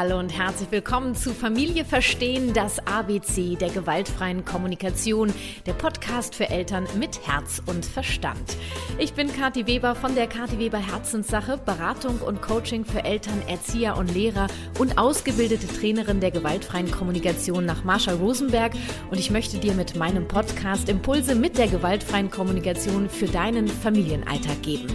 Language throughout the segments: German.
Hallo und herzlich willkommen zu Familie Verstehen, das ABC der gewaltfreien Kommunikation, der Podcast für Eltern mit Herz und Verstand. Ich bin Kathi Weber von der Kathi Weber Herzenssache, Beratung und Coaching für Eltern, Erzieher und Lehrer und ausgebildete Trainerin der gewaltfreien Kommunikation nach Marshall Rosenberg und ich möchte dir mit meinem Podcast Impulse mit der gewaltfreien Kommunikation für deinen Familienalltag geben.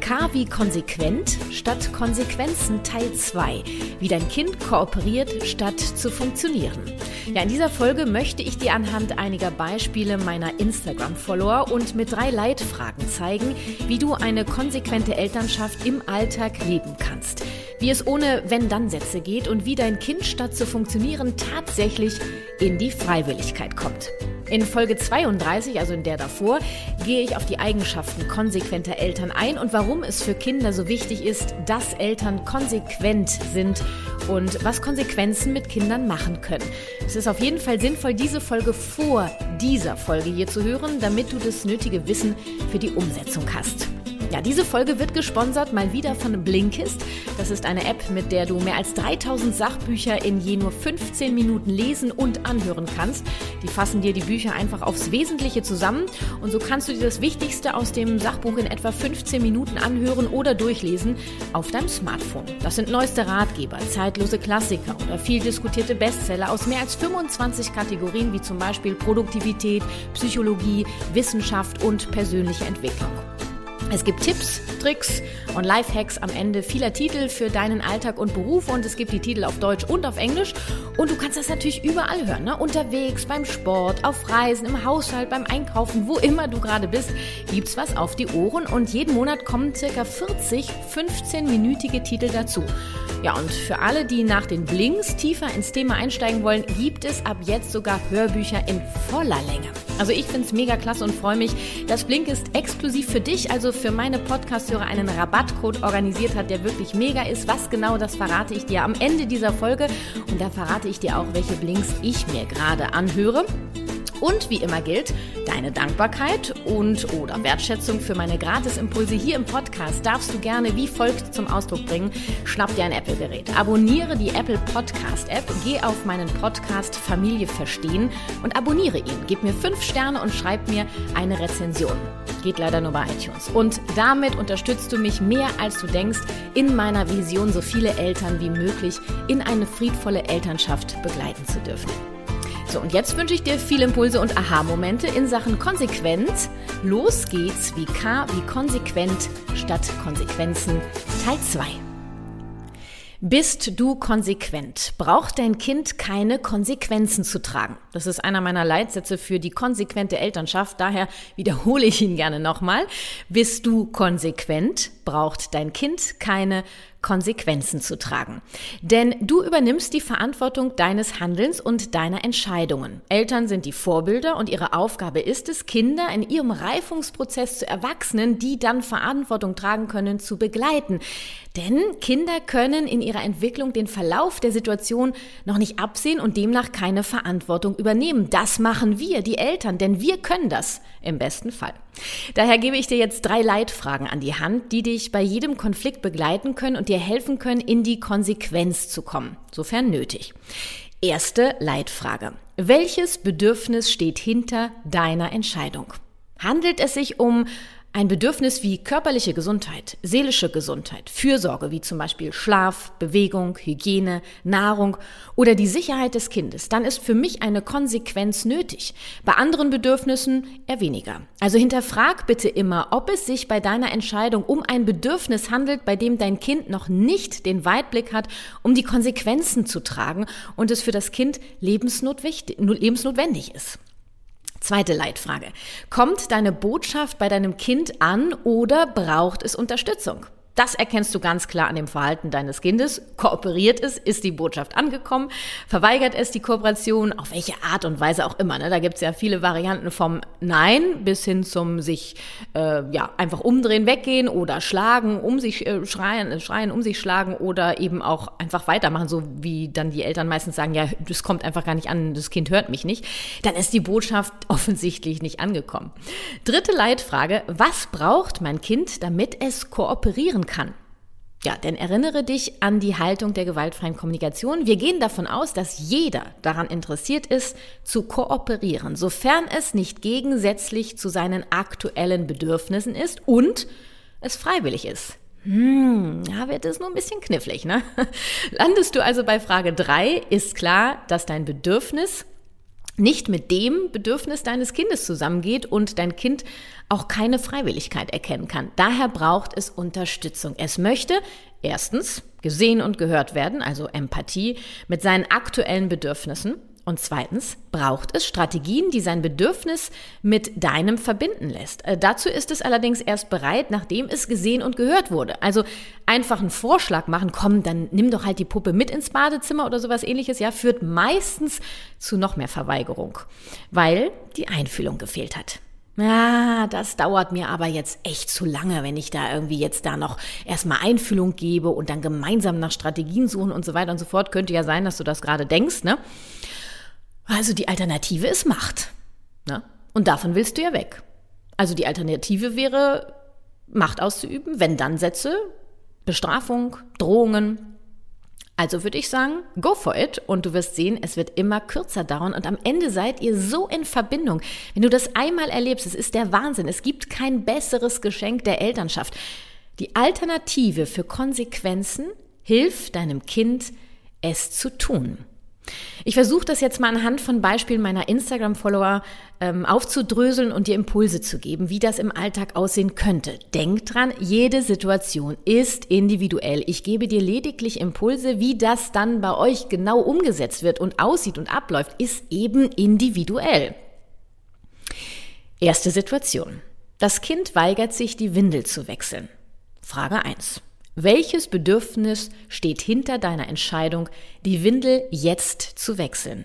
K wie konsequent statt Konsequenzen Teil 2 wie dein Kind kooperiert, statt zu funktionieren. Ja, in dieser Folge möchte ich dir anhand einiger Beispiele meiner Instagram-Follower und mit drei Leitfragen zeigen, wie du eine konsequente Elternschaft im Alltag leben kannst. Wie es ohne Wenn-Dann-Sätze geht und wie dein Kind statt zu funktionieren tatsächlich in die Freiwilligkeit kommt. In Folge 32, also in der davor, gehe ich auf die Eigenschaften konsequenter Eltern ein und warum es für Kinder so wichtig ist, dass Eltern konsequent sind und was Konsequenzen mit Kindern machen können. Es ist auf jeden Fall sinnvoll, diese Folge vor dieser Folge hier zu hören, damit du das nötige Wissen für die Umsetzung hast. Ja, diese Folge wird gesponsert mal wieder von Blinkist. Das ist eine App, mit der du mehr als 3000 Sachbücher in je nur 15 Minuten lesen und anhören kannst. Die fassen dir die Bücher einfach aufs Wesentliche zusammen und so kannst du dir das Wichtigste aus dem Sachbuch in etwa 15 Minuten anhören oder durchlesen auf deinem Smartphone. Das sind neueste Ratgeber, zeitlose Klassiker oder viel diskutierte Bestseller aus mehr als 25 Kategorien wie zum Beispiel Produktivität, Psychologie, Wissenschaft und persönliche Entwicklung. Es gibt Tipps, Tricks und Lifehacks am Ende vieler Titel für deinen Alltag und Beruf und es gibt die Titel auf Deutsch und auf Englisch und du kannst das natürlich überall hören, ne? unterwegs, beim Sport, auf Reisen, im Haushalt, beim Einkaufen, wo immer du gerade bist, gibt's was auf die Ohren und jeden Monat kommen circa 40 15-minütige Titel dazu. Ja, und für alle, die nach den Blinks tiefer ins Thema einsteigen wollen, gibt es ab jetzt sogar Hörbücher in voller Länge. Also ich finde es mega klasse und freue mich, dass Blink ist exklusiv für dich, also für meine Podcast-Hörer, einen Rabattcode organisiert hat, der wirklich mega ist. Was genau, das verrate ich dir am Ende dieser Folge. Und da verrate ich dir auch, welche Blinks ich mir gerade anhöre. Und wie immer gilt, deine Dankbarkeit und oder Wertschätzung für meine Gratisimpulse hier im Podcast darfst du gerne wie folgt zum Ausdruck bringen. Schnapp dir ein Apple-Gerät, abonniere die Apple Podcast-App, geh auf meinen Podcast Familie verstehen und abonniere ihn. Gib mir fünf Sterne und schreib mir eine Rezension. Geht leider nur bei iTunes. Und damit unterstützt du mich mehr als du denkst, in meiner Vision so viele Eltern wie möglich in eine friedvolle Elternschaft begleiten zu dürfen. So, und jetzt wünsche ich dir viele Impulse und Aha-Momente in Sachen Konsequenz. Los geht's wie K wie konsequent statt Konsequenzen Teil 2. Bist du konsequent? Braucht dein Kind keine Konsequenzen zu tragen? Das ist einer meiner Leitsätze für die konsequente Elternschaft. Daher wiederhole ich ihn gerne nochmal. Bist du konsequent? Braucht dein Kind keine Konsequenzen zu tragen. Denn du übernimmst die Verantwortung deines Handelns und deiner Entscheidungen. Eltern sind die Vorbilder und ihre Aufgabe ist es, Kinder in ihrem Reifungsprozess zu Erwachsenen, die dann Verantwortung tragen können, zu begleiten. Denn Kinder können in ihrer Entwicklung den Verlauf der Situation noch nicht absehen und demnach keine Verantwortung übernehmen. Das machen wir, die Eltern, denn wir können das im besten Fall. Daher gebe ich dir jetzt drei Leitfragen an die Hand, die dich bei jedem Konflikt begleiten können und dir helfen können, in die Konsequenz zu kommen, sofern nötig. Erste Leitfrage. Welches Bedürfnis steht hinter deiner Entscheidung? Handelt es sich um ein Bedürfnis wie körperliche Gesundheit, seelische Gesundheit, Fürsorge wie zum Beispiel Schlaf, Bewegung, Hygiene, Nahrung oder die Sicherheit des Kindes, dann ist für mich eine Konsequenz nötig. Bei anderen Bedürfnissen eher weniger. Also hinterfrag bitte immer, ob es sich bei deiner Entscheidung um ein Bedürfnis handelt, bei dem dein Kind noch nicht den Weitblick hat, um die Konsequenzen zu tragen und es für das Kind lebensnotwendig ist. Zweite Leitfrage. Kommt deine Botschaft bei deinem Kind an oder braucht es Unterstützung? Das erkennst du ganz klar an dem Verhalten deines Kindes. Kooperiert es? Ist die Botschaft angekommen? Verweigert es die Kooperation? Auf welche Art und Weise auch immer. Ne? Da gibt es ja viele Varianten vom Nein bis hin zum sich äh, ja einfach umdrehen, weggehen oder schlagen, um sich äh, schreien, äh, schreien, um sich schlagen oder eben auch einfach weitermachen, so wie dann die Eltern meistens sagen, ja, das kommt einfach gar nicht an, das Kind hört mich nicht. Dann ist die Botschaft offensichtlich nicht angekommen. Dritte Leitfrage, was braucht mein Kind, damit es kooperieren kann? Ja, denn erinnere dich an die Haltung der gewaltfreien Kommunikation. Wir gehen davon aus, dass jeder daran interessiert ist, zu kooperieren, sofern es nicht gegensätzlich zu seinen aktuellen Bedürfnissen ist und es freiwillig ist. Hm, ja, wird es nur ein bisschen knifflig, ne? Landest du also bei Frage drei, ist klar, dass dein Bedürfnis nicht mit dem Bedürfnis deines Kindes zusammengeht und dein Kind auch keine Freiwilligkeit erkennen kann. Daher braucht es Unterstützung. Es möchte erstens gesehen und gehört werden, also Empathie mit seinen aktuellen Bedürfnissen. Und zweitens braucht es Strategien, die sein Bedürfnis mit deinem verbinden lässt. Äh, dazu ist es allerdings erst bereit, nachdem es gesehen und gehört wurde. Also einfach einen Vorschlag machen, komm, dann nimm doch halt die Puppe mit ins Badezimmer oder sowas ähnliches, ja, führt meistens zu noch mehr Verweigerung, weil die Einfühlung gefehlt hat. Ja, das dauert mir aber jetzt echt zu lange, wenn ich da irgendwie jetzt da noch erstmal Einfühlung gebe und dann gemeinsam nach Strategien suchen und so weiter und so fort. Könnte ja sein, dass du das gerade denkst, ne? Also die Alternative ist Macht. Ne? Und davon willst du ja weg. Also die Alternative wäre, Macht auszuüben, wenn dann Sätze, Bestrafung, Drohungen. Also würde ich sagen, go for it und du wirst sehen, es wird immer kürzer dauern und am Ende seid ihr so in Verbindung. Wenn du das einmal erlebst, es ist der Wahnsinn. Es gibt kein besseres Geschenk der Elternschaft. Die Alternative für Konsequenzen hilft deinem Kind, es zu tun. Ich versuche das jetzt mal anhand von Beispielen meiner Instagram-Follower ähm, aufzudröseln und dir Impulse zu geben, wie das im Alltag aussehen könnte. Denk dran, jede Situation ist individuell. Ich gebe dir lediglich Impulse, wie das dann bei euch genau umgesetzt wird und aussieht und abläuft, ist eben individuell. Erste Situation. Das Kind weigert sich, die Windel zu wechseln. Frage 1. Welches Bedürfnis steht hinter deiner Entscheidung, die Windel jetzt zu wechseln?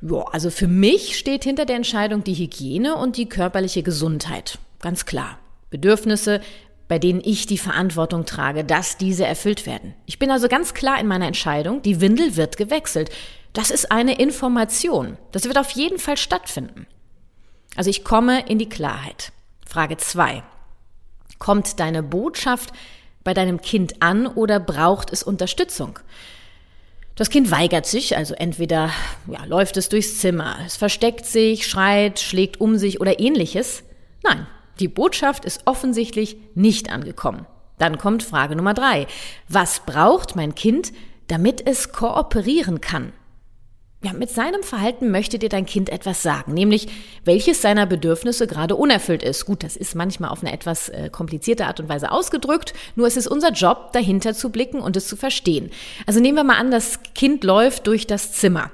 Ja, also für mich steht hinter der Entscheidung die Hygiene und die körperliche Gesundheit. Ganz klar. Bedürfnisse, bei denen ich die Verantwortung trage, dass diese erfüllt werden. Ich bin also ganz klar in meiner Entscheidung, die Windel wird gewechselt. Das ist eine Information. Das wird auf jeden Fall stattfinden. Also ich komme in die Klarheit. Frage zwei: Kommt deine Botschaft bei deinem Kind an oder braucht es Unterstützung? Das Kind weigert sich, also entweder ja, läuft es durchs Zimmer, es versteckt sich, schreit, schlägt um sich oder ähnliches. Nein, die Botschaft ist offensichtlich nicht angekommen. Dann kommt Frage Nummer drei. Was braucht mein Kind, damit es kooperieren kann? Ja, mit seinem Verhalten möchte dir dein Kind etwas sagen, nämlich welches seiner Bedürfnisse gerade unerfüllt ist. Gut, das ist manchmal auf eine etwas äh, komplizierte Art und Weise ausgedrückt, nur es ist unser Job, dahinter zu blicken und es zu verstehen. Also nehmen wir mal an, das Kind läuft durch das Zimmer.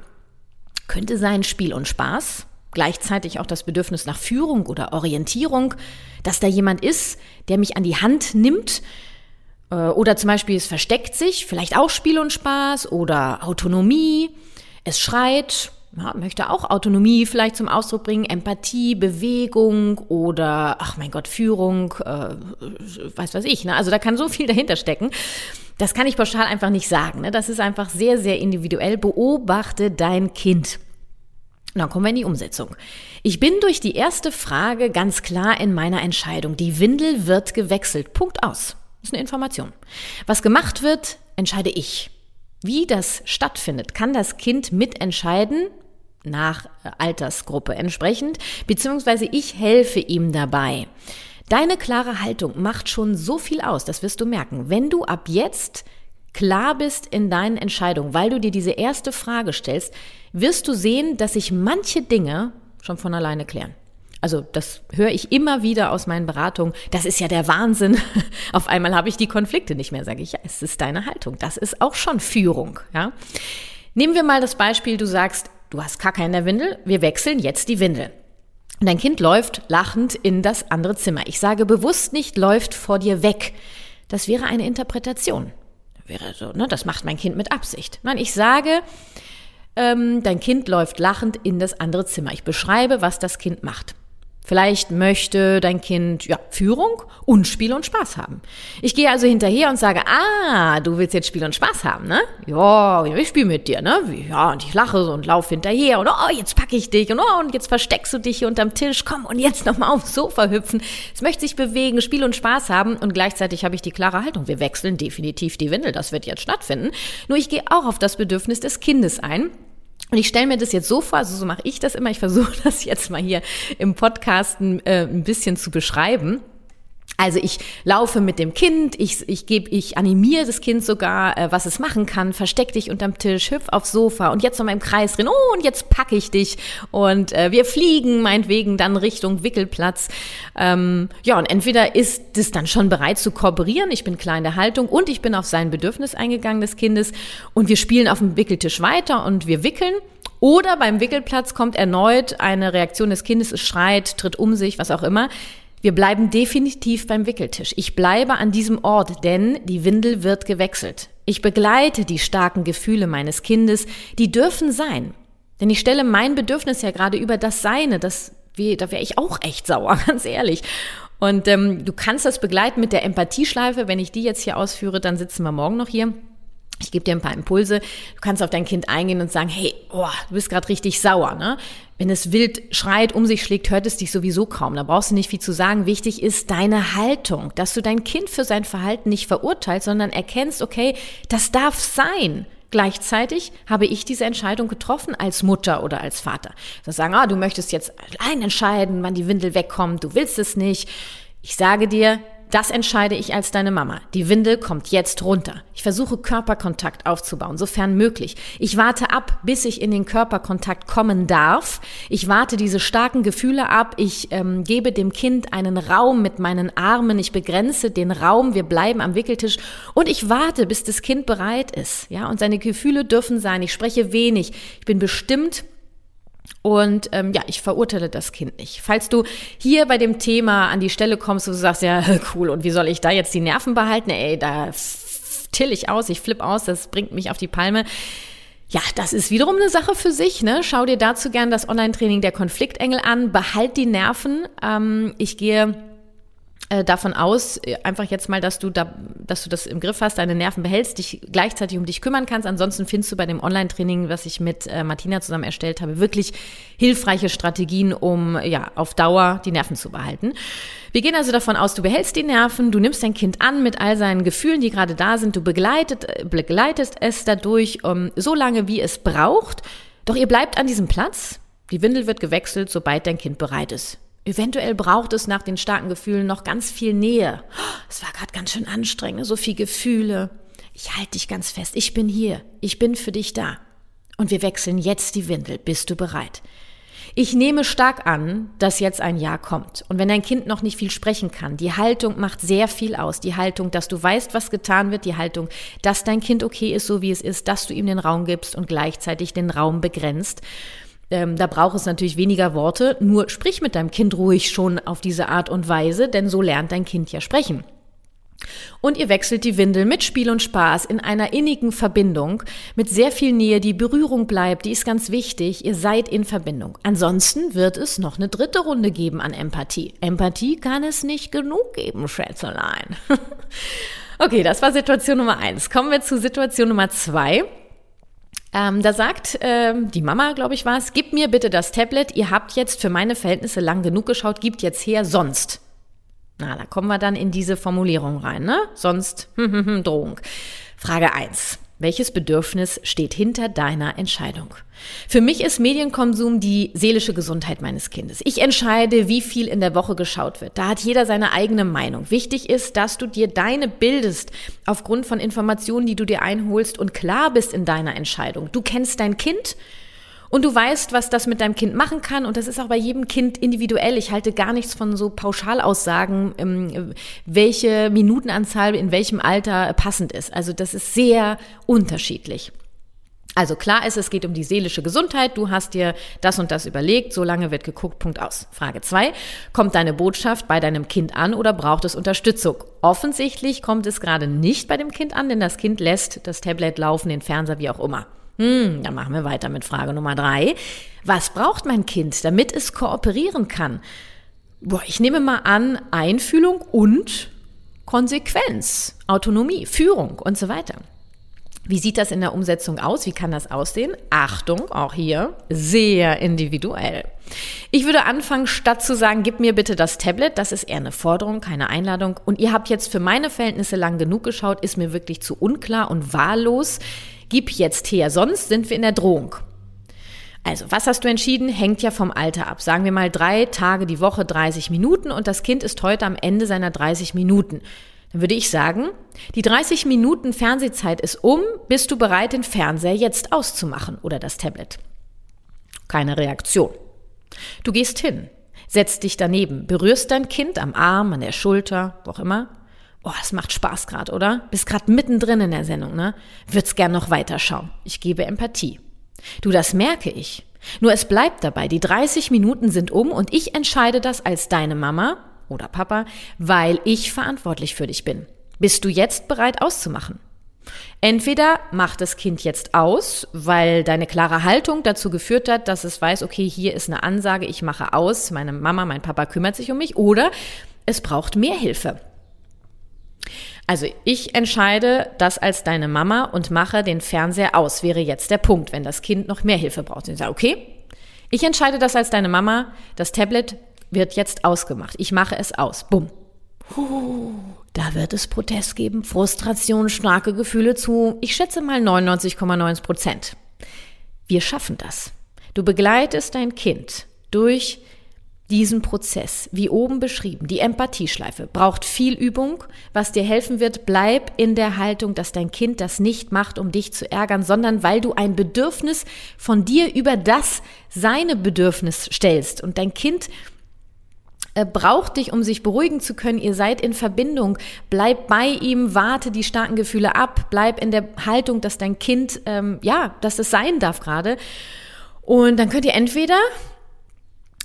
Könnte sein Spiel und Spaß, gleichzeitig auch das Bedürfnis nach Führung oder Orientierung, dass da jemand ist, der mich an die Hand nimmt, äh, oder zum Beispiel es versteckt sich, vielleicht auch Spiel und Spaß oder Autonomie. Es schreit, ja, möchte auch Autonomie vielleicht zum Ausdruck bringen, Empathie, Bewegung oder, ach mein Gott, Führung, äh, weiß was ich. Ne? Also da kann so viel dahinter stecken. Das kann ich pauschal einfach nicht sagen. Ne? Das ist einfach sehr, sehr individuell. Beobachte dein Kind. Und dann kommen wir in die Umsetzung. Ich bin durch die erste Frage ganz klar in meiner Entscheidung. Die Windel wird gewechselt. Punkt aus. Das ist eine Information. Was gemacht wird, entscheide ich. Wie das stattfindet, kann das Kind mitentscheiden, nach Altersgruppe entsprechend, beziehungsweise ich helfe ihm dabei. Deine klare Haltung macht schon so viel aus, das wirst du merken. Wenn du ab jetzt klar bist in deinen Entscheidungen, weil du dir diese erste Frage stellst, wirst du sehen, dass sich manche Dinge schon von alleine klären. Also das höre ich immer wieder aus meinen Beratungen. Das ist ja der Wahnsinn. Auf einmal habe ich die Konflikte nicht mehr, sage ich. Ja, es ist deine Haltung. Das ist auch schon Führung. Ja? Nehmen wir mal das Beispiel, du sagst, du hast Kacke in der Windel, wir wechseln jetzt die Windel. Und dein Kind läuft lachend in das andere Zimmer. Ich sage bewusst nicht, läuft vor dir weg. Das wäre eine Interpretation. Wäre so, ne, das macht mein Kind mit Absicht. Nein, ich sage, ähm, dein Kind läuft lachend in das andere Zimmer. Ich beschreibe, was das Kind macht. Vielleicht möchte dein Kind ja, Führung und Spiel und Spaß haben. Ich gehe also hinterher und sage, ah, du willst jetzt Spiel und Spaß haben, ne? Ja, ich spiele mit dir, ne? Ja, und ich lache so und laufe hinterher und oh, jetzt packe ich dich und oh, und jetzt versteckst du dich hier unterm Tisch, komm und jetzt nochmal aufs Sofa hüpfen. Es möchte sich bewegen, Spiel und Spaß haben und gleichzeitig habe ich die klare Haltung. Wir wechseln definitiv die Windel, das wird jetzt stattfinden. Nur ich gehe auch auf das Bedürfnis des Kindes ein und ich stelle mir das jetzt so vor, also so mache ich das immer, ich versuche das jetzt mal hier im Podcast äh, ein bisschen zu beschreiben. Also ich laufe mit dem Kind, ich, ich gebe, ich animiere das Kind sogar, äh, was es machen kann, versteck dich unterm Tisch, hüpf aufs Sofa und jetzt noch mal im Kreis drin, oh, und jetzt packe ich dich und äh, wir fliegen meinetwegen dann Richtung Wickelplatz. Ähm, ja, und entweder ist es dann schon bereit zu kooperieren, ich bin klar in der Haltung und ich bin auf sein Bedürfnis eingegangen des Kindes und wir spielen auf dem Wickeltisch weiter und wir wickeln. Oder beim Wickelplatz kommt erneut eine Reaktion des Kindes, es schreit, tritt um sich, was auch immer. Wir bleiben definitiv beim Wickeltisch. Ich bleibe an diesem Ort, denn die Windel wird gewechselt. Ich begleite die starken Gefühle meines Kindes, die dürfen sein. Denn ich stelle mein Bedürfnis ja gerade über das Seine, das, wie, da wäre ich auch echt sauer, ganz ehrlich. Und ähm, du kannst das begleiten mit der Empathieschleife. Wenn ich die jetzt hier ausführe, dann sitzen wir morgen noch hier. Ich gebe dir ein paar Impulse. Du kannst auf dein Kind eingehen und sagen, hey, oh, du bist gerade richtig sauer. Ne? Wenn es wild schreit, um sich schlägt, hört es dich sowieso kaum. Da brauchst du nicht viel zu sagen. Wichtig ist deine Haltung, dass du dein Kind für sein Verhalten nicht verurteilst, sondern erkennst, okay, das darf sein. Gleichzeitig habe ich diese Entscheidung getroffen als Mutter oder als Vater. Das sagen, ah, du möchtest jetzt allein entscheiden, wann die Windel wegkommt, du willst es nicht. Ich sage dir, das entscheide ich als deine Mama. Die Windel kommt jetzt runter. Ich versuche Körperkontakt aufzubauen, sofern möglich. Ich warte ab, bis ich in den Körperkontakt kommen darf. Ich warte diese starken Gefühle ab. Ich ähm, gebe dem Kind einen Raum mit meinen Armen. Ich begrenze den Raum. Wir bleiben am Wickeltisch und ich warte, bis das Kind bereit ist. Ja, und seine Gefühle dürfen sein. Ich spreche wenig. Ich bin bestimmt und ähm, ja, ich verurteile das Kind nicht. Falls du hier bei dem Thema an die Stelle kommst, wo du sagst, ja, cool, und wie soll ich da jetzt die Nerven behalten? Ey, da till ich aus, ich flipp aus, das bringt mich auf die Palme. Ja, das ist wiederum eine Sache für sich. Ne? Schau dir dazu gern das Online-Training der Konfliktengel an. Behalt die Nerven. Ähm, ich gehe äh, davon aus, äh, einfach jetzt mal, dass du da, dass du das im Griff hast, deine Nerven behältst, dich gleichzeitig um dich kümmern kannst. Ansonsten findest du bei dem Online-Training, was ich mit äh, Martina zusammen erstellt habe, wirklich hilfreiche Strategien, um ja auf Dauer die Nerven zu behalten. Wir gehen also davon aus, du behältst die Nerven, du nimmst dein Kind an mit all seinen Gefühlen, die gerade da sind, du begleitet, begleitest es dadurch um, so lange, wie es braucht. Doch ihr bleibt an diesem Platz. Die Windel wird gewechselt, sobald dein Kind bereit ist. Eventuell braucht es nach den starken Gefühlen noch ganz viel Nähe. Es war gerade ganz schön anstrengend, so viel Gefühle. Ich halte dich ganz fest. Ich bin hier. Ich bin für dich da. Und wir wechseln jetzt die Windel. Bist du bereit? Ich nehme stark an, dass jetzt ein Ja kommt. Und wenn dein Kind noch nicht viel sprechen kann, die Haltung macht sehr viel aus. Die Haltung, dass du weißt, was getan wird, die Haltung, dass dein Kind okay ist, so wie es ist, dass du ihm den Raum gibst und gleichzeitig den Raum begrenzt. Ähm, da braucht es natürlich weniger Worte, nur sprich mit deinem Kind ruhig schon auf diese Art und Weise, denn so lernt dein Kind ja sprechen. Und ihr wechselt die Windel mit Spiel und Spaß in einer innigen Verbindung, mit sehr viel Nähe, die Berührung bleibt, die ist ganz wichtig, ihr seid in Verbindung. Ansonsten wird es noch eine dritte Runde geben an Empathie. Empathie kann es nicht genug geben, Schätzelein. okay, das war Situation Nummer eins. Kommen wir zu Situation Nummer zwei. Ähm, da sagt ähm, die Mama, glaube ich, war es, gib mir bitte das Tablet, ihr habt jetzt für meine Verhältnisse lang genug geschaut, gibt jetzt her, sonst. Na, da kommen wir dann in diese Formulierung rein, ne? Sonst hm, hm, hm, Drohung. Frage eins: welches Bedürfnis steht hinter deiner Entscheidung? Für mich ist Medienkonsum die seelische Gesundheit meines Kindes. Ich entscheide, wie viel in der Woche geschaut wird. Da hat jeder seine eigene Meinung. Wichtig ist, dass du dir deine bildest aufgrund von Informationen, die du dir einholst und klar bist in deiner Entscheidung. Du kennst dein Kind, und du weißt, was das mit deinem Kind machen kann. Und das ist auch bei jedem Kind individuell. Ich halte gar nichts von so Pauschalaussagen, ähm, welche Minutenanzahl in welchem Alter passend ist. Also das ist sehr unterschiedlich. Also klar ist, es geht um die seelische Gesundheit. Du hast dir das und das überlegt. So lange wird geguckt. Punkt aus. Frage zwei: Kommt deine Botschaft bei deinem Kind an oder braucht es Unterstützung? Offensichtlich kommt es gerade nicht bei dem Kind an, denn das Kind lässt das Tablet laufen, den Fernseher, wie auch immer. Hm, dann machen wir weiter mit Frage Nummer drei. Was braucht mein Kind, damit es kooperieren kann? boah, ich nehme mal an, Einfühlung und Konsequenz, Autonomie, Führung und so weiter. Wie sieht das in der Umsetzung aus? Wie kann das aussehen? Achtung, auch hier sehr individuell. Ich würde anfangen, statt zu sagen, gib mir bitte das Tablet, das ist eher eine Forderung, keine Einladung. Und ihr habt jetzt für meine Verhältnisse lang genug geschaut, ist mir wirklich zu unklar und wahllos. Gib jetzt her, sonst sind wir in der Drohung. Also, was hast du entschieden? Hängt ja vom Alter ab. Sagen wir mal drei Tage die Woche 30 Minuten und das Kind ist heute am Ende seiner 30 Minuten. Dann würde ich sagen, die 30 Minuten Fernsehzeit ist um, bist du bereit, den Fernseher jetzt auszumachen oder das Tablet? Keine Reaktion. Du gehst hin, setzt dich daneben, berührst dein Kind am Arm, an der Schulter, wo auch immer. Oh, es macht Spaß gerade, oder? Bist gerade mittendrin in der Sendung, ne? Würd's gern noch weiterschauen. Ich gebe Empathie. Du, das merke ich. Nur es bleibt dabei, die 30 Minuten sind um und ich entscheide das als deine Mama oder Papa, weil ich verantwortlich für dich bin. Bist du jetzt bereit auszumachen? Entweder macht das Kind jetzt aus, weil deine klare Haltung dazu geführt hat, dass es weiß, okay, hier ist eine Ansage, ich mache aus, meine Mama, mein Papa kümmert sich um mich, oder es braucht mehr Hilfe. Also ich entscheide das als deine Mama und mache den Fernseher aus, wäre jetzt der Punkt, wenn das Kind noch mehr Hilfe braucht. Ich sage, okay, ich entscheide das als deine Mama, das Tablet wird jetzt ausgemacht. Ich mache es aus. Bumm. Da wird es Protest geben, Frustration, starke Gefühle zu, ich schätze mal 99,9 Prozent. Wir schaffen das. Du begleitest dein Kind durch diesen Prozess, wie oben beschrieben, die Empathieschleife, braucht viel Übung. Was dir helfen wird, bleib in der Haltung, dass dein Kind das nicht macht, um dich zu ärgern, sondern weil du ein Bedürfnis von dir über das seine Bedürfnis stellst und dein Kind äh, braucht dich, um sich beruhigen zu können. Ihr seid in Verbindung. Bleib bei ihm, warte die starken Gefühle ab, bleib in der Haltung, dass dein Kind, ähm, ja, dass es sein darf gerade. Und dann könnt ihr entweder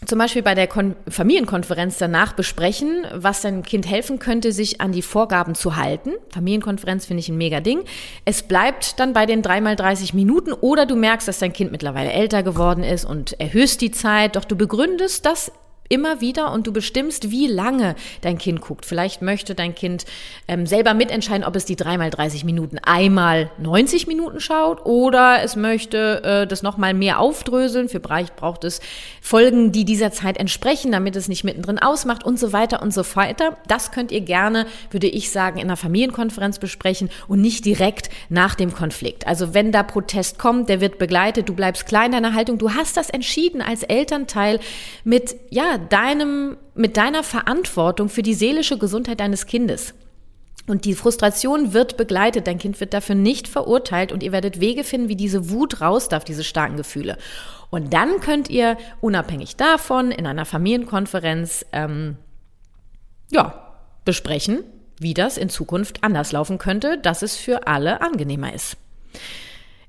zum Beispiel bei der Kon Familienkonferenz danach besprechen, was deinem Kind helfen könnte, sich an die Vorgaben zu halten. Familienkonferenz finde ich ein mega Ding. Es bleibt dann bei den dreimal 30 Minuten oder du merkst, dass dein Kind mittlerweile älter geworden ist und erhöhst die Zeit, doch du begründest das immer wieder und du bestimmst, wie lange dein Kind guckt. Vielleicht möchte dein Kind ähm, selber mitentscheiden, ob es die dreimal 30 Minuten einmal 90 Minuten schaut oder es möchte äh, das nochmal mehr aufdröseln. Für Bereich braucht es Folgen, die dieser Zeit entsprechen, damit es nicht mittendrin ausmacht und so weiter und so weiter. Das könnt ihr gerne, würde ich sagen, in einer Familienkonferenz besprechen und nicht direkt nach dem Konflikt. Also wenn da Protest kommt, der wird begleitet, du bleibst klein in deiner Haltung, du hast das entschieden als Elternteil mit, ja, deinem, mit deiner Verantwortung für die seelische Gesundheit deines Kindes. Und die Frustration wird begleitet. Dein Kind wird dafür nicht verurteilt und ihr werdet Wege finden, wie diese Wut raus darf, diese starken Gefühle. Und dann könnt ihr unabhängig davon in einer Familienkonferenz ähm, ja besprechen, wie das in Zukunft anders laufen könnte, dass es für alle angenehmer ist.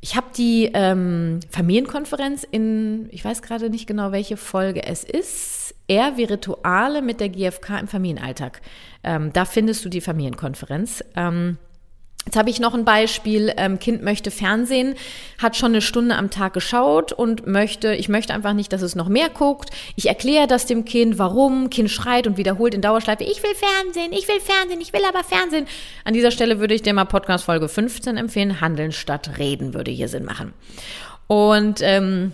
Ich habe die ähm, Familienkonferenz in, ich weiß gerade nicht genau, welche Folge es ist, eher wie Rituale mit der GfK im Familienalltag. Ähm, da findest du die Familienkonferenz. Ähm, Jetzt habe ich noch ein Beispiel. Ähm, kind möchte Fernsehen, hat schon eine Stunde am Tag geschaut und möchte, ich möchte einfach nicht, dass es noch mehr guckt. Ich erkläre das dem Kind, warum. Kind schreit und wiederholt in Dauerschleife, ich will Fernsehen, ich will Fernsehen, ich will aber Fernsehen. An dieser Stelle würde ich dir mal Podcast Folge 15 empfehlen. Handeln statt reden würde hier Sinn machen. Und ähm,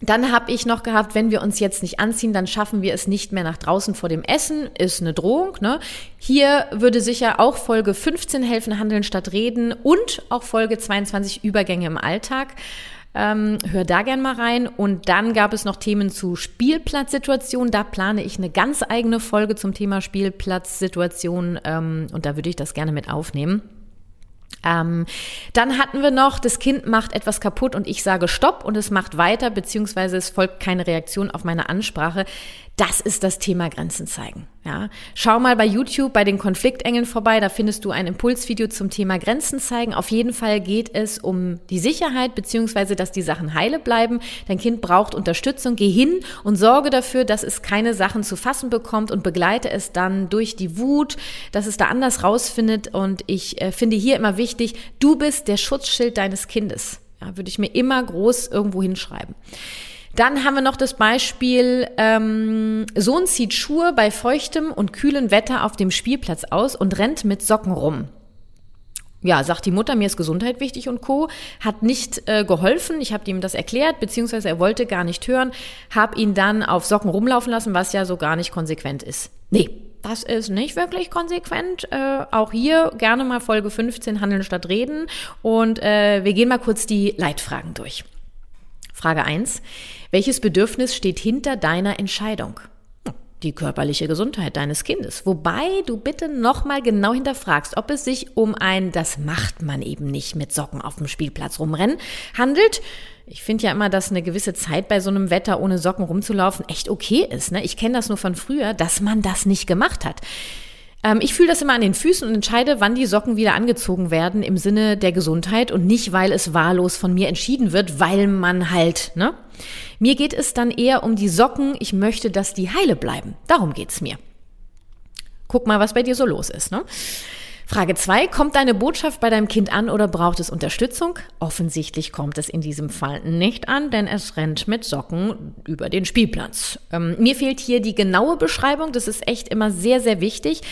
dann habe ich noch gehabt, wenn wir uns jetzt nicht anziehen, dann schaffen wir es nicht mehr nach draußen vor dem Essen. Ist eine Drohung. Ne? Hier würde sicher auch Folge 15 helfen, handeln statt reden und auch Folge 22 Übergänge im Alltag. Ähm, hör da gern mal rein. Und dann gab es noch Themen zu Spielplatzsituationen. Da plane ich eine ganz eigene Folge zum Thema Spielplatzsituation ähm, und da würde ich das gerne mit aufnehmen. Ähm, dann hatten wir noch, das Kind macht etwas kaputt und ich sage Stopp und es macht weiter, beziehungsweise es folgt keine Reaktion auf meine Ansprache. Das ist das Thema Grenzen zeigen. Ja, schau mal bei YouTube bei den Konfliktengeln vorbei. Da findest du ein Impulsvideo zum Thema Grenzen zeigen. Auf jeden Fall geht es um die Sicherheit beziehungsweise, dass die Sachen heile bleiben. Dein Kind braucht Unterstützung. Geh hin und sorge dafür, dass es keine Sachen zu fassen bekommt und begleite es dann durch die Wut, dass es da anders rausfindet. Und ich äh, finde hier immer wichtig, du bist der Schutzschild deines Kindes. Ja, würde ich mir immer groß irgendwo hinschreiben. Dann haben wir noch das Beispiel, ähm, Sohn zieht Schuhe bei feuchtem und kühlem Wetter auf dem Spielplatz aus und rennt mit Socken rum. Ja, sagt die Mutter, mir ist Gesundheit wichtig und Co. Hat nicht äh, geholfen. Ich habe ihm das erklärt, beziehungsweise er wollte gar nicht hören. Hab ihn dann auf Socken rumlaufen lassen, was ja so gar nicht konsequent ist. Nee, das ist nicht wirklich konsequent. Äh, auch hier gerne mal Folge 15 Handeln statt Reden. Und äh, wir gehen mal kurz die Leitfragen durch. Frage 1. Welches Bedürfnis steht hinter deiner Entscheidung? Die körperliche Gesundheit deines Kindes. Wobei du bitte nochmal genau hinterfragst, ob es sich um ein, das macht man eben nicht mit Socken auf dem Spielplatz rumrennen, handelt. Ich finde ja immer, dass eine gewisse Zeit bei so einem Wetter ohne Socken rumzulaufen echt okay ist. Ne? Ich kenne das nur von früher, dass man das nicht gemacht hat. Ähm, ich fühle das immer an den Füßen und entscheide, wann die Socken wieder angezogen werden im Sinne der Gesundheit und nicht, weil es wahllos von mir entschieden wird, weil man halt, ne? Mir geht es dann eher um die Socken. Ich möchte, dass die heile bleiben. Darum geht's mir. Guck mal, was bei dir so los ist, ne? Frage 2. Kommt deine Botschaft bei deinem Kind an oder braucht es Unterstützung? Offensichtlich kommt es in diesem Fall nicht an, denn es rennt mit Socken über den Spielplatz. Ähm, mir fehlt hier die genaue Beschreibung. Das ist echt immer sehr, sehr wichtig,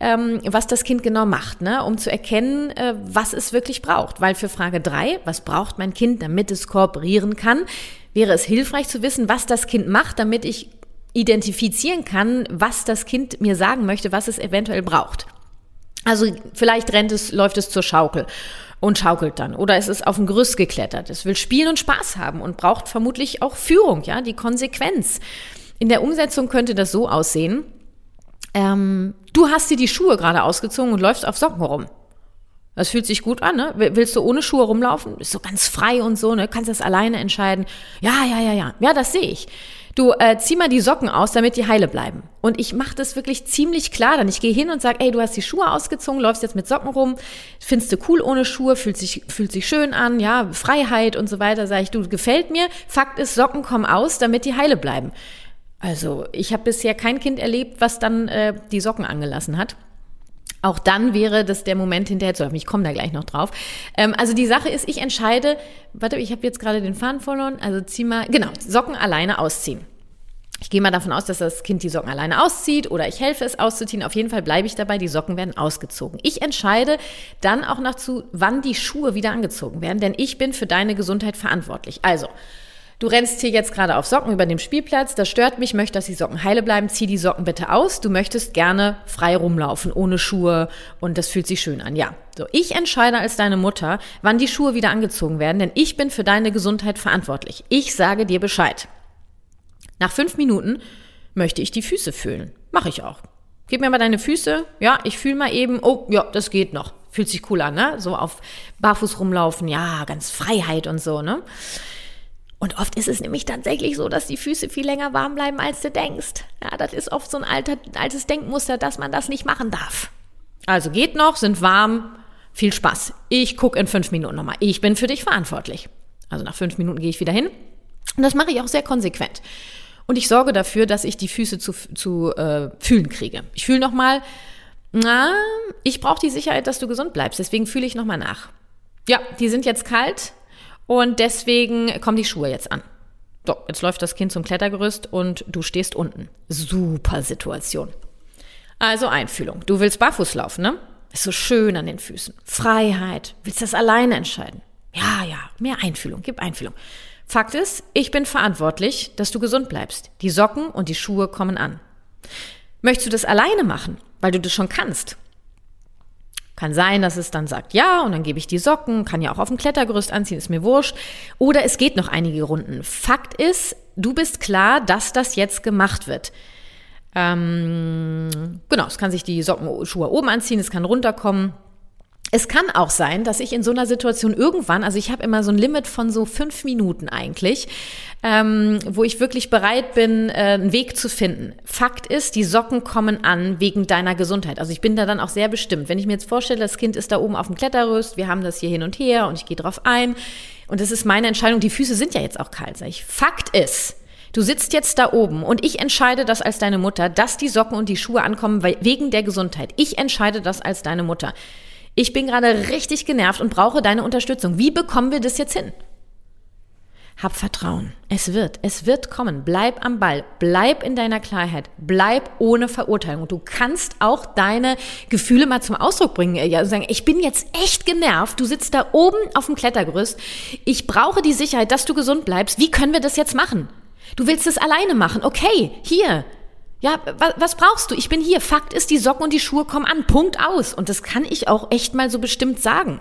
ähm, was das Kind genau macht, ne? um zu erkennen, äh, was es wirklich braucht. Weil für Frage 3, was braucht mein Kind, damit es kooperieren kann, wäre es hilfreich zu wissen, was das Kind macht, damit ich identifizieren kann, was das Kind mir sagen möchte, was es eventuell braucht. Also vielleicht rennt es, läuft es zur Schaukel und schaukelt dann. Oder es ist auf ein Gerüst geklettert. Es will spielen und Spaß haben und braucht vermutlich auch Führung, ja, die Konsequenz. In der Umsetzung könnte das so aussehen. Ähm, du hast dir die Schuhe gerade ausgezogen und läufst auf Socken rum. Das fühlt sich gut an, ne? Willst du ohne Schuhe rumlaufen? Ist so ganz frei und so, ne? Kannst das alleine entscheiden. Ja, ja, ja, ja. Ja, das sehe ich. Du äh, zieh mal die Socken aus, damit die heile bleiben. Und ich mache das wirklich ziemlich klar dann. Ich gehe hin und sage, ey, du hast die Schuhe ausgezogen, läufst jetzt mit Socken rum, findest du cool ohne Schuhe, fühlt sich, fühlt sich schön an, ja, Freiheit und so weiter. Sage ich, du, gefällt mir. Fakt ist, Socken kommen aus, damit die heile bleiben. Also ich habe bisher kein Kind erlebt, was dann äh, die Socken angelassen hat. Auch dann wäre das der Moment hinterher zu haben. Ich komme da gleich noch drauf. Ähm, also die Sache ist, ich entscheide, warte, ich habe jetzt gerade den Faden verloren, also zieh mal, genau, Socken alleine ausziehen. Ich gehe mal davon aus, dass das Kind die Socken alleine auszieht oder ich helfe es auszuziehen. Auf jeden Fall bleibe ich dabei, die Socken werden ausgezogen. Ich entscheide dann auch noch zu, wann die Schuhe wieder angezogen werden, denn ich bin für deine Gesundheit verantwortlich. Also, Du rennst hier jetzt gerade auf Socken über dem Spielplatz, das stört mich, möchte, dass die Socken heile bleiben, zieh die Socken bitte aus. Du möchtest gerne frei rumlaufen, ohne Schuhe und das fühlt sich schön an. Ja, so ich entscheide als deine Mutter, wann die Schuhe wieder angezogen werden, denn ich bin für deine Gesundheit verantwortlich. Ich sage dir Bescheid. Nach fünf Minuten möchte ich die Füße fühlen. Mache ich auch. Gib mir mal deine Füße. Ja, ich fühle mal eben. Oh, ja, das geht noch. Fühlt sich cool an, ne? So auf Barfuß rumlaufen. Ja, ganz Freiheit und so, ne? Und oft ist es nämlich tatsächlich so, dass die Füße viel länger warm bleiben, als du denkst. Ja, das ist oft so ein alter, altes Denkmuster, dass man das nicht machen darf. Also geht noch, sind warm, viel Spaß. Ich gucke in fünf Minuten nochmal. Ich bin für dich verantwortlich. Also nach fünf Minuten gehe ich wieder hin. Und das mache ich auch sehr konsequent. Und ich sorge dafür, dass ich die Füße zu, zu äh, fühlen kriege. Ich fühle nochmal, na, ich brauche die Sicherheit, dass du gesund bleibst. Deswegen fühle ich nochmal nach. Ja, die sind jetzt kalt. Und deswegen kommen die Schuhe jetzt an. So, jetzt läuft das Kind zum Klettergerüst und du stehst unten. Super Situation. Also Einfühlung. Du willst barfuß laufen, ne? Ist so schön an den Füßen. Freiheit. Willst das alleine entscheiden? Ja, ja, mehr Einfühlung. Gib Einfühlung. Fakt ist, ich bin verantwortlich, dass du gesund bleibst. Die Socken und die Schuhe kommen an. Möchtest du das alleine machen, weil du das schon kannst? Kann sein, dass es dann sagt, ja, und dann gebe ich die Socken, kann ja auch auf dem Klettergerüst anziehen, ist mir wurscht. Oder es geht noch einige Runden. Fakt ist, du bist klar, dass das jetzt gemacht wird. Ähm, genau, es kann sich die Sockenschuhe oben anziehen, es kann runterkommen. Es kann auch sein, dass ich in so einer Situation irgendwann, also ich habe immer so ein Limit von so fünf Minuten eigentlich, ähm, wo ich wirklich bereit bin, äh, einen Weg zu finden. Fakt ist, die Socken kommen an wegen deiner Gesundheit. Also ich bin da dann auch sehr bestimmt. Wenn ich mir jetzt vorstelle, das Kind ist da oben auf dem Kletterrüst, wir haben das hier hin und her und ich gehe drauf ein und das ist meine Entscheidung. Die Füße sind ja jetzt auch kalt, sag ich. Fakt ist, Du sitzt jetzt da oben und ich entscheide das als deine Mutter, dass die Socken und die Schuhe ankommen wegen der Gesundheit. Ich entscheide das als deine Mutter ich bin gerade richtig genervt und brauche deine Unterstützung. Wie bekommen wir das jetzt hin? Hab Vertrauen. Es wird, es wird kommen. Bleib am Ball. Bleib in deiner Klarheit. Bleib ohne Verurteilung. Du kannst auch deine Gefühle mal zum Ausdruck bringen. Ja, sagen, ich bin jetzt echt genervt. Du sitzt da oben auf dem Klettergerüst. Ich brauche die Sicherheit, dass du gesund bleibst. Wie können wir das jetzt machen? Du willst es alleine machen. Okay, hier. Ja, was, was brauchst du? Ich bin hier. Fakt ist, die Socken und die Schuhe kommen an. Punkt aus. Und das kann ich auch echt mal so bestimmt sagen.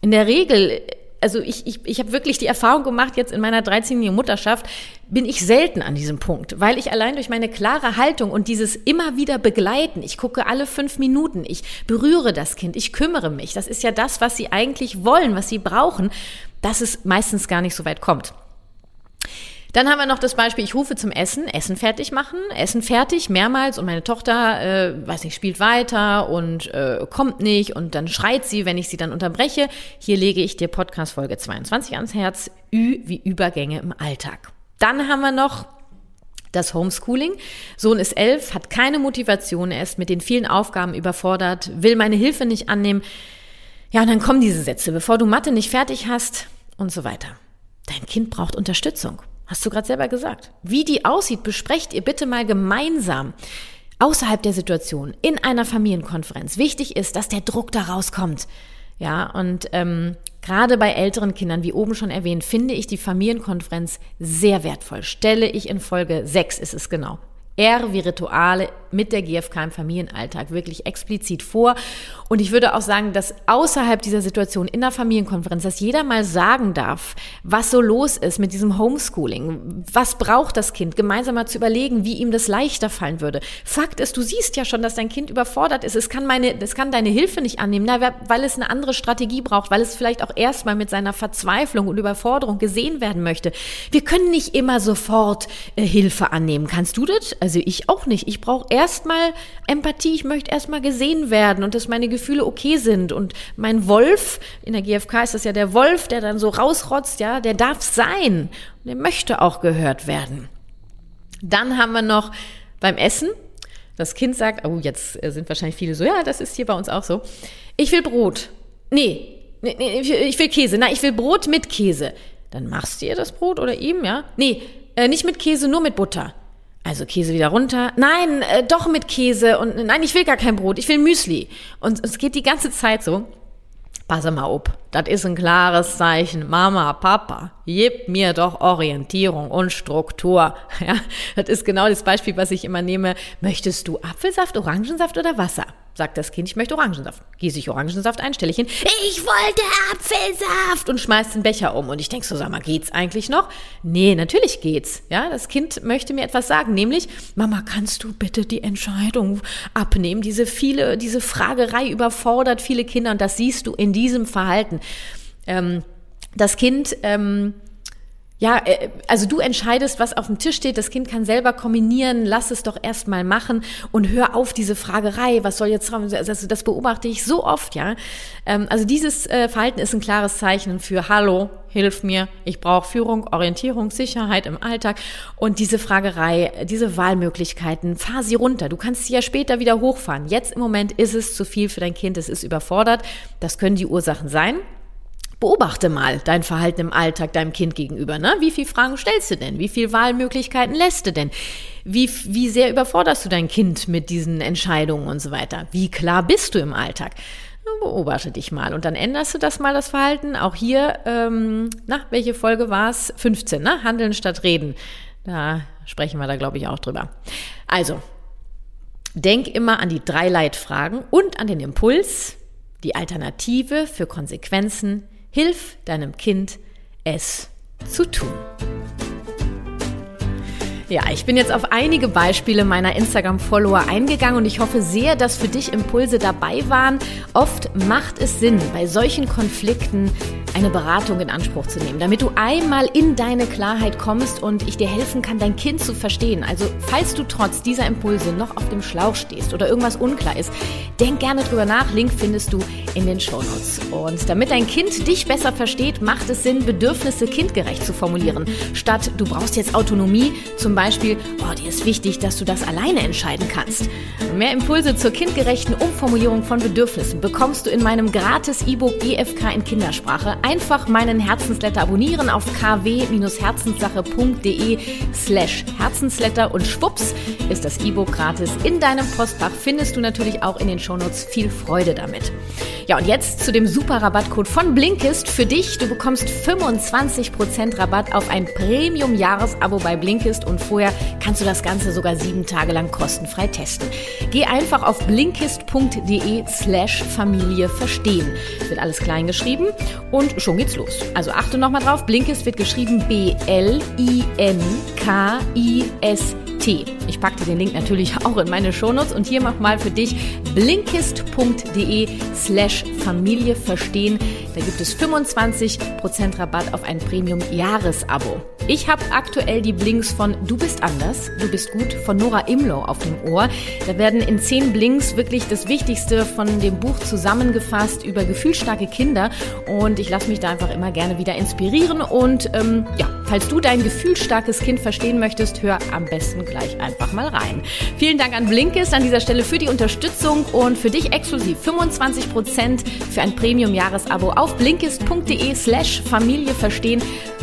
In der Regel also ich, ich, ich habe wirklich die Erfahrung gemacht, jetzt in meiner 13-jährigen Mutterschaft bin ich selten an diesem Punkt, weil ich allein durch meine klare Haltung und dieses immer wieder begleiten, ich gucke alle fünf Minuten, ich berühre das Kind, ich kümmere mich, das ist ja das, was sie eigentlich wollen, was sie brauchen, dass es meistens gar nicht so weit kommt. Dann haben wir noch das Beispiel, ich rufe zum Essen, Essen fertig machen, Essen fertig, mehrmals und meine Tochter, äh, weiß nicht, spielt weiter und äh, kommt nicht und dann schreit sie, wenn ich sie dann unterbreche. Hier lege ich dir Podcast Folge 22 ans Herz, Ü wie Übergänge im Alltag. Dann haben wir noch das Homeschooling. Sohn ist elf, hat keine Motivation, er ist mit den vielen Aufgaben überfordert, will meine Hilfe nicht annehmen. Ja, und dann kommen diese Sätze, bevor du Mathe nicht fertig hast und so weiter. Dein Kind braucht Unterstützung. Hast du gerade selber gesagt. Wie die aussieht, besprecht ihr bitte mal gemeinsam. Außerhalb der Situation, in einer Familienkonferenz. Wichtig ist, dass der Druck da rauskommt. Ja, und ähm, gerade bei älteren Kindern, wie oben schon erwähnt, finde ich die Familienkonferenz sehr wertvoll. Stelle ich in Folge 6 ist es genau. R wie Rituale mit der GfK im Familienalltag wirklich explizit vor. Und ich würde auch sagen, dass außerhalb dieser Situation in der Familienkonferenz, dass jeder mal sagen darf, was so los ist mit diesem Homeschooling. Was braucht das Kind? Gemeinsam mal zu überlegen, wie ihm das leichter fallen würde. Fakt ist, du siehst ja schon, dass dein Kind überfordert ist. Es kann meine, es kann deine Hilfe nicht annehmen, weil es eine andere Strategie braucht, weil es vielleicht auch erstmal mit seiner Verzweiflung und Überforderung gesehen werden möchte. Wir können nicht immer sofort äh, Hilfe annehmen. Kannst du das? Also ich auch nicht. Ich brauche erstmal Empathie. Ich möchte erstmal gesehen werden und dass meine Gefühle okay sind. Und mein Wolf, in der GfK ist das ja der Wolf, der dann so rausrotzt, ja, der darf sein. Und der möchte auch gehört werden. Dann haben wir noch beim Essen. Das Kind sagt, oh, jetzt sind wahrscheinlich viele so, ja, das ist hier bei uns auch so. Ich will Brot. Nee, nee, nee ich will Käse. Na, ich will Brot mit Käse. Dann machst du ihr das Brot oder ihm, ja? Nee, äh, nicht mit Käse, nur mit Butter. Also Käse wieder runter. Nein, äh, doch mit Käse. Und nein, ich will gar kein Brot. Ich will Müsli. Und es geht die ganze Zeit so. Pass mal auf, das ist ein klares Zeichen. Mama, Papa, gib mir doch Orientierung und Struktur. Ja, das ist genau das Beispiel, was ich immer nehme. Möchtest du Apfelsaft, Orangensaft oder Wasser? Sagt das Kind, ich möchte Orangensaft. Gieße ich Orangensaft ein, stelle ich hin. Ich wollte Apfelsaft und schmeißt den Becher um. Und ich denke so, sag mal, geht's eigentlich noch? Nee, natürlich geht's. Ja, das Kind möchte mir etwas sagen, nämlich, Mama, kannst du bitte die Entscheidung abnehmen? Diese viele, diese Fragerei überfordert viele Kinder und das siehst du in diesem Verhalten. Ähm, das Kind ähm, ja, äh, also du entscheidest, was auf dem Tisch steht. Das Kind kann selber kombinieren. Lass es doch erstmal machen und hör auf diese Fragerei. Was soll jetzt Also das beobachte ich so oft, ja. Ähm, also dieses äh, Verhalten ist ein klares Zeichen für Hallo, hilf mir. Ich brauche Führung, Orientierung, Sicherheit im Alltag und diese Fragerei, diese Wahlmöglichkeiten. Fahr sie runter. Du kannst sie ja später wieder hochfahren. Jetzt im Moment ist es zu viel für dein Kind. Es ist überfordert. Das können die Ursachen sein. Beobachte mal dein Verhalten im Alltag deinem Kind gegenüber. Ne? Wie viele Fragen stellst du denn? Wie viele Wahlmöglichkeiten lässt du denn? Wie, wie sehr überforderst du dein Kind mit diesen Entscheidungen und so weiter? Wie klar bist du im Alltag? Beobachte dich mal und dann änderst du das mal, das Verhalten. Auch hier, ähm, na, welche Folge war es? 15, ne? Handeln statt reden. Da sprechen wir da, glaube ich, auch drüber. Also, denk immer an die drei Leitfragen und an den Impuls, die Alternative für Konsequenzen Hilf deinem Kind, es zu tun. Ja, ich bin jetzt auf einige Beispiele meiner Instagram-Follower eingegangen und ich hoffe sehr, dass für dich Impulse dabei waren. Oft macht es Sinn, bei solchen Konflikten eine Beratung in Anspruch zu nehmen, damit du einmal in deine Klarheit kommst und ich dir helfen kann, dein Kind zu verstehen. Also, falls du trotz dieser Impulse noch auf dem Schlauch stehst oder irgendwas unklar ist, denk gerne drüber nach. Link findest du in den Shownotes. Und damit dein Kind dich besser versteht, macht es Sinn, Bedürfnisse kindgerecht zu formulieren. Statt du brauchst jetzt Autonomie, zum Beispiel, oh, dir ist wichtig, dass du das alleine entscheiden kannst. Mehr Impulse zur kindgerechten Umformulierung von Bedürfnissen bekommst du in meinem gratis E-Book GFK in Kindersprache einfach meinen Herzensletter abonnieren auf kw-herzenssache.de slash Herzensletter und schwupps ist das E-Book gratis in deinem Postfach. Findest du natürlich auch in den Shownotes. Viel Freude damit. Ja, und jetzt zu dem super Rabattcode von Blinkist für dich. Du bekommst 25% Rabatt auf ein Premium-Jahresabo bei Blinkist und vorher kannst du das Ganze sogar sieben Tage lang kostenfrei testen. Geh einfach auf blinkist.de slash Familie verstehen. Wird alles klein geschrieben und schon geht's los. Also achte nochmal drauf, Blinkist wird geschrieben B-L-I-N-K-I-S-T. Ich packe dir den Link natürlich auch in meine Shownotes und hier mach mal für dich blinkist.de slash Familie verstehen. Da gibt es 25% Rabatt auf ein Premium-Jahresabo. Ich habe aktuell die Blinks von Du bist anders, du bist gut von Nora Imlow auf dem Ohr. Da werden in zehn Blinks wirklich das Wichtigste von dem Buch zusammengefasst über gefühlsstarke Kinder und ich lasse mich da einfach immer gerne wieder inspirieren und ähm, ja, falls du dein gefühlsstarkes Kind verstehen möchtest, hör am besten gleich einfach mal rein. Vielen Dank an Blinkist an dieser Stelle für die Unterstützung und für dich exklusiv 25% für ein Premium-Jahresabo auf blinkist.de slash Familie verstehen.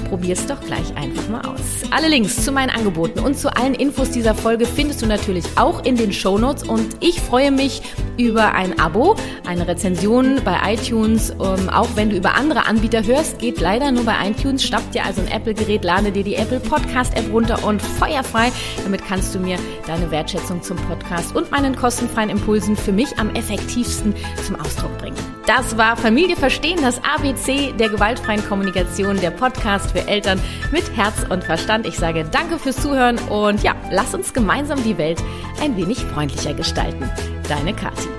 Probier's doch gleich ein einfach mal aus. Alle Links zu meinen Angeboten und zu allen Infos dieser Folge findest du natürlich auch in den Show Notes und ich freue mich über ein Abo, eine Rezension bei iTunes. Ähm, auch wenn du über andere Anbieter hörst, geht leider nur bei iTunes. Schnapp dir also ein Apple-Gerät, lade dir die Apple Podcast-App runter und feuerfrei. Damit kannst du mir deine Wertschätzung zum Podcast und meinen kostenfreien Impulsen für mich am effektivsten zum Ausdruck bringen. Das war Familie Verstehen, das ABC der gewaltfreien Kommunikation, der Podcast für Eltern mit Herz und Verstand. Ich sage danke fürs Zuhören und ja, lass uns gemeinsam die Welt ein wenig freundlicher gestalten. Deine Kathi.